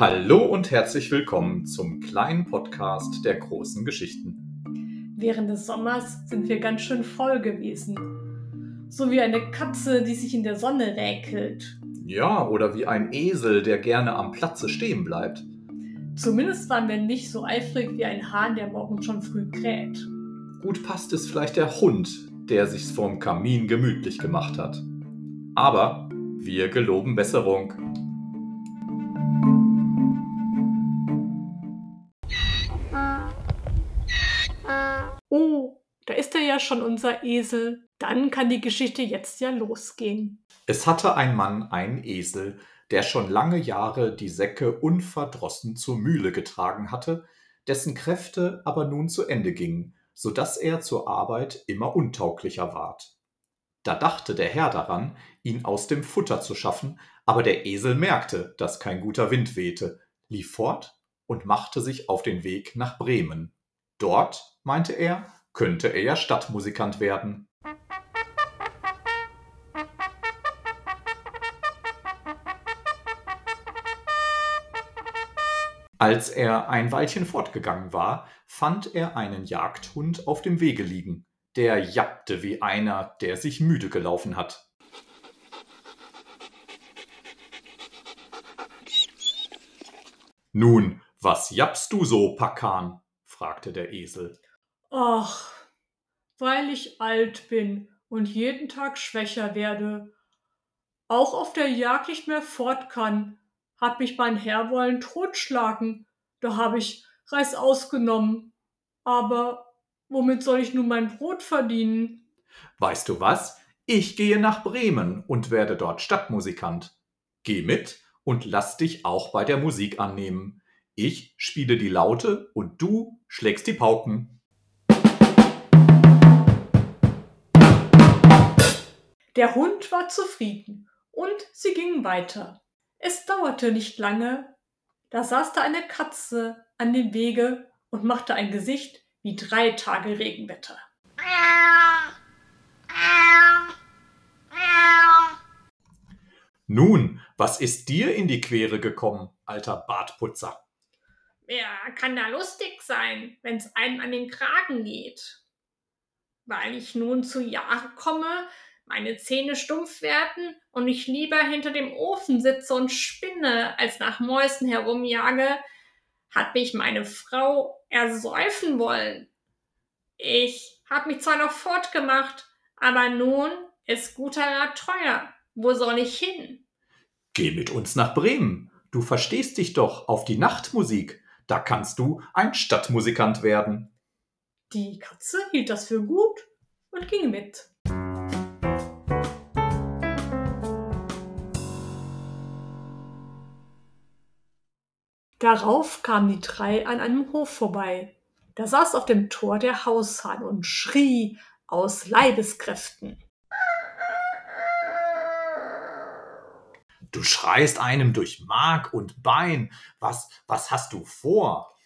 Hallo und herzlich willkommen zum kleinen Podcast der großen Geschichten. Während des Sommers sind wir ganz schön voll gewesen. So wie eine Katze, die sich in der Sonne räkelt. Ja, oder wie ein Esel, der gerne am Platze stehen bleibt. Zumindest waren wir nicht so eifrig wie ein Hahn, der morgens schon früh kräht. Gut passt es vielleicht der Hund, der sich's vorm Kamin gemütlich gemacht hat. Aber wir geloben Besserung. Oh, da ist er ja schon unser Esel. Dann kann die Geschichte jetzt ja losgehen. Es hatte ein Mann einen Esel, der schon lange Jahre die Säcke unverdrossen zur Mühle getragen hatte, dessen Kräfte aber nun zu Ende gingen, so dass er zur Arbeit immer untauglicher ward. Da dachte der Herr daran, ihn aus dem Futter zu schaffen, aber der Esel merkte, dass kein guter Wind wehte, lief fort und machte sich auf den Weg nach Bremen. Dort, meinte er, könnte er ja Stadtmusikant werden. Als er ein Weilchen fortgegangen war, fand er einen Jagdhund auf dem Wege liegen. Der jappte wie einer, der sich müde gelaufen hat. Nun, was jappst du so, Pakan? fragte der Esel. Ach, weil ich alt bin und jeden Tag schwächer werde, auch auf der Jagd nicht mehr fort kann, hat mich mein Herr wollen totschlagen. Da habe ich Reis ausgenommen. Aber womit soll ich nun mein Brot verdienen? Weißt du was? Ich gehe nach Bremen und werde dort Stadtmusikant. Geh mit und lass dich auch bei der Musik annehmen. Ich spiele die Laute und du schlägst die Pauken. Der Hund war zufrieden und sie gingen weiter. Es dauerte nicht lange, da saß da eine Katze an dem Wege und machte ein Gesicht wie drei Tage Regenwetter. Nun, was ist dir in die Quere gekommen, alter Bartputzer? Wer kann da lustig sein, wenn's einem an den Kragen geht? Weil ich nun zu Jahre komme, meine Zähne stumpf werden und ich lieber hinter dem Ofen sitze und spinne, als nach Mäusen herumjage, hat mich meine Frau ersäufen wollen. Ich hab mich zwar noch fortgemacht, aber nun ist guter Rat teuer. Wo soll ich hin? Geh mit uns nach Bremen. Du verstehst dich doch auf die Nachtmusik. Da kannst du ein Stadtmusikant werden. Die Katze hielt das für gut und ging mit. Darauf kamen die drei an einem Hof vorbei. Da saß auf dem Tor der Haushahn und schrie aus Leibeskräften. Du schreist einem durch Mark und Bein. Was, was hast du vor?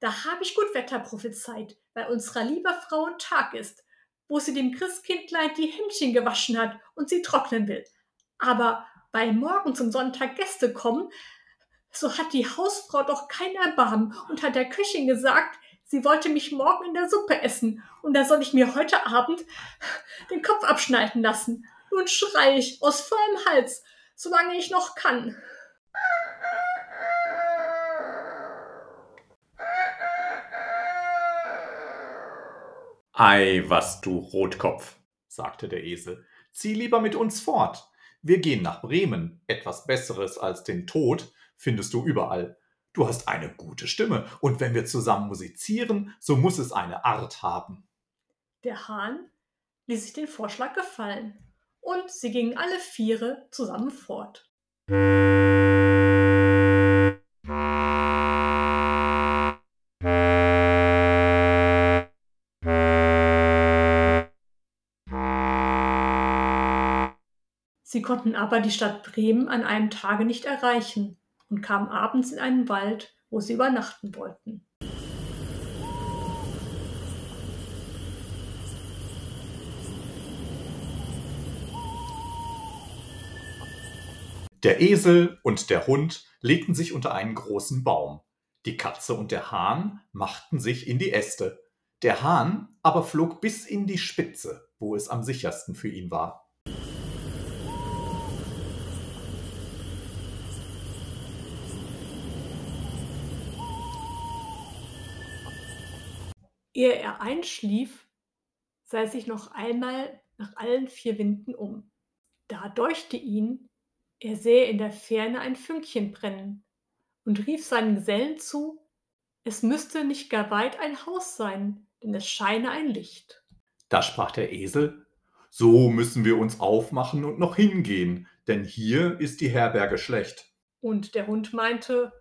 Da habe ich gut Wetter prophezeit, weil unserer lieber Frau ein Tag ist, wo sie dem Christkindlein die Händchen gewaschen hat und sie trocknen will. Aber weil morgen zum Sonntag Gäste kommen, so hat die Hausfrau doch kein Erbarmen und hat der Köchin gesagt, sie wollte mich morgen in der Suppe essen und da soll ich mir heute Abend den Kopf abschneiden lassen. Nun schrei ich aus vollem Hals, solange ich noch kann. Ei, was du Rotkopf, sagte der Esel, zieh lieber mit uns fort. Wir gehen nach Bremen, etwas Besseres als den Tod, findest du überall. Du hast eine gute Stimme, und wenn wir zusammen musizieren, so muss es eine Art haben. Der Hahn ließ sich den Vorschlag gefallen, und sie gingen alle Viere zusammen fort. Sie konnten aber die Stadt Bremen an einem Tage nicht erreichen, und kam abends in einen Wald, wo sie übernachten wollten. Der Esel und der Hund legten sich unter einen großen Baum. Die Katze und der Hahn machten sich in die Äste. Der Hahn aber flog bis in die Spitze, wo es am sichersten für ihn war. Ehe er einschlief, sah er sich noch einmal nach allen vier Winden um. Da deuchte ihn, er sähe in der Ferne ein Fünkchen brennen und rief seinen Gesellen zu, es müsste nicht gar weit ein Haus sein, denn es scheine ein Licht. Da sprach der Esel, so müssen wir uns aufmachen und noch hingehen, denn hier ist die Herberge schlecht. Und der Hund meinte,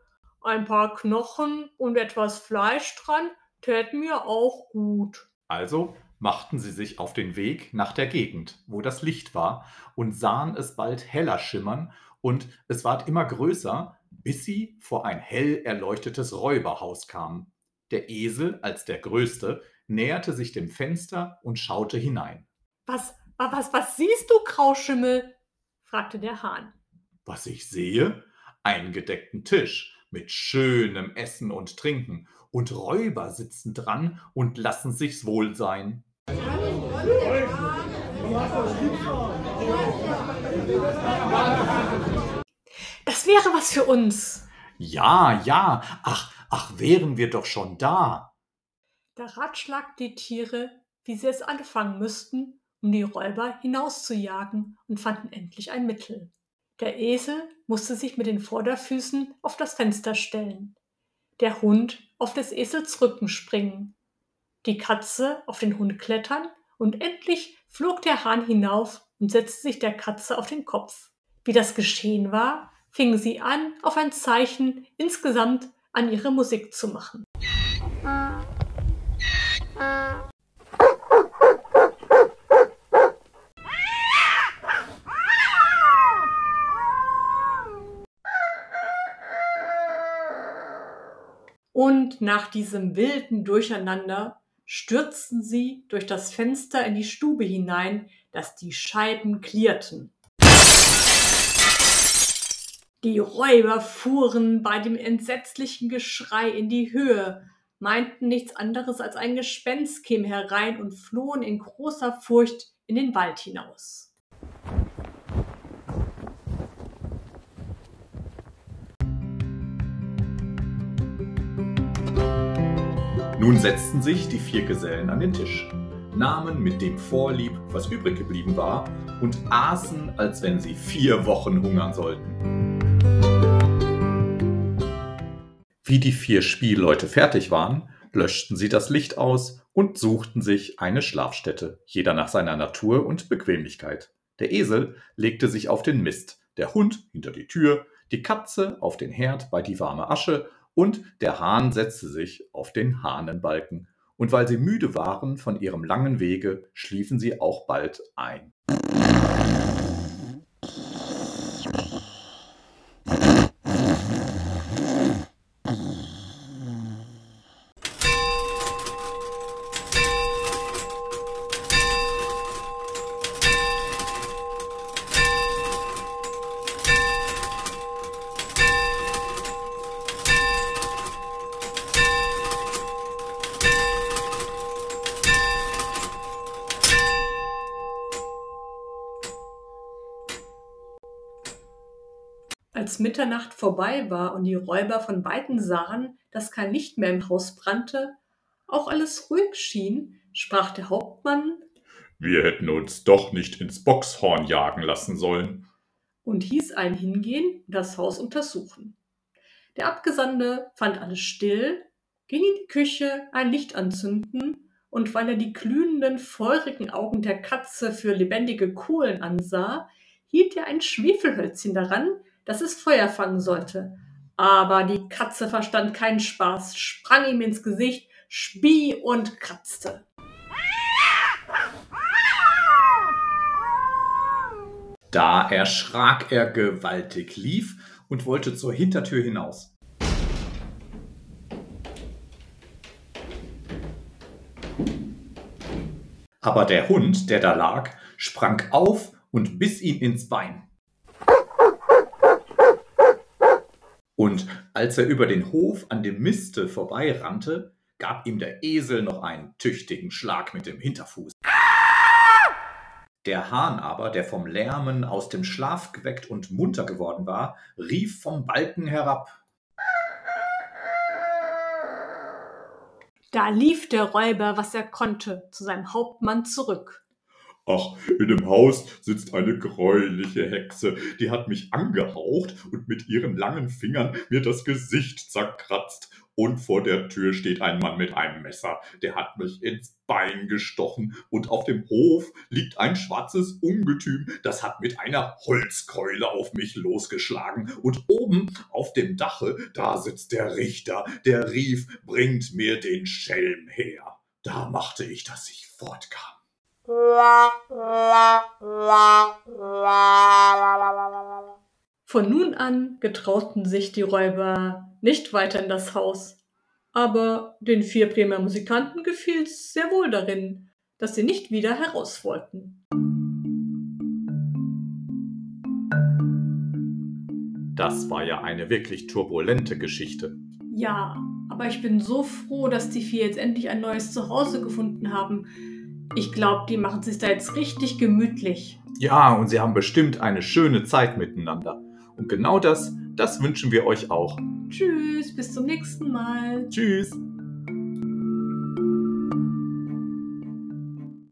ein paar Knochen und etwas Fleisch dran täten mir auch gut. Also machten sie sich auf den Weg nach der Gegend, wo das Licht war, und sahen es bald heller schimmern, und es ward immer größer, bis sie vor ein hell erleuchtetes Räuberhaus kamen. Der Esel, als der größte, näherte sich dem Fenster und schaute hinein. Was, was, was siehst du, Grauschimmel? fragte der Hahn. Was ich sehe? Einen gedeckten Tisch mit schönem Essen und Trinken, und Räuber sitzen dran und lassen sich's wohl sein. Das wäre was für uns. Ja, ja, ach, ach, wären wir doch schon da. Da ratschlagten die Tiere, wie sie es anfangen müssten, um die Räuber hinauszujagen und fanden endlich ein Mittel. Der Esel musste sich mit den Vorderfüßen auf das Fenster stellen, der Hund auf des Esels Rücken springen, die Katze auf den Hund klettern und endlich flog der Hahn hinauf und setzte sich der Katze auf den Kopf. Wie das geschehen war, fingen sie an, auf ein Zeichen insgesamt an ihre Musik zu machen. Und nach diesem wilden Durcheinander stürzten sie durch das Fenster in die Stube hinein, dass die Scheiben klirrten. Die Räuber fuhren bei dem entsetzlichen Geschrei in die Höhe, meinten nichts anderes als ein Gespenst käme herein und flohen in großer Furcht in den Wald hinaus. Nun setzten sich die vier Gesellen an den Tisch, nahmen mit dem Vorlieb, was übrig geblieben war, und aßen, als wenn sie vier Wochen hungern sollten. Wie die vier Spielleute fertig waren, löschten sie das Licht aus und suchten sich eine Schlafstätte, jeder nach seiner Natur und Bequemlichkeit. Der Esel legte sich auf den Mist, der Hund hinter die Tür, die Katze auf den Herd bei die warme Asche und der Hahn setzte sich auf den Hahnenbalken, und weil sie müde waren von ihrem langen Wege, schliefen sie auch bald ein. Als Mitternacht vorbei war und die Räuber von weitem sahen, dass kein Licht mehr im Haus brannte, auch alles ruhig schien, sprach der Hauptmann Wir hätten uns doch nicht ins Boxhorn jagen lassen sollen. und hieß einen hingehen und das Haus untersuchen. Der Abgesandte fand alles still, ging in die Küche ein Licht anzünden, und weil er die glühenden, feurigen Augen der Katze für lebendige Kohlen ansah, hielt er ein Schwefelhölzchen daran, dass es Feuer fangen sollte. Aber die Katze verstand keinen Spaß, sprang ihm ins Gesicht, spie und kratzte. Da erschrak er gewaltig, lief und wollte zur Hintertür hinaus. Aber der Hund, der da lag, sprang auf und biss ihn ins Bein. Und als er über den Hof an dem Miste vorbeirannte, gab ihm der Esel noch einen tüchtigen Schlag mit dem Hinterfuß. Der Hahn aber, der vom Lärmen aus dem Schlaf geweckt und munter geworden war, rief vom Balken herab. Da lief der Räuber, was er konnte, zu seinem Hauptmann zurück. Ach, in dem Haus sitzt eine greuliche Hexe, die hat mich angehaucht und mit ihren langen Fingern mir das Gesicht zerkratzt. Und vor der Tür steht ein Mann mit einem Messer, der hat mich ins Bein gestochen. Und auf dem Hof liegt ein schwarzes Ungetüm, das hat mit einer Holzkeule auf mich losgeschlagen. Und oben auf dem Dache, da sitzt der Richter, der rief, bringt mir den Schelm her. Da machte ich, dass ich fortkam. Von nun an getrauten sich die Räuber nicht weiter in das Haus. Aber den vier Bremer Musikanten gefiel's sehr wohl darin, dass sie nicht wieder heraus wollten. Das war ja eine wirklich turbulente Geschichte. Ja, aber ich bin so froh, dass die vier jetzt endlich ein neues Zuhause gefunden haben. Ich glaube, die machen sich da jetzt richtig gemütlich. Ja, und sie haben bestimmt eine schöne Zeit miteinander. Und genau das, das wünschen wir euch auch. Tschüss, bis zum nächsten Mal. Tschüss.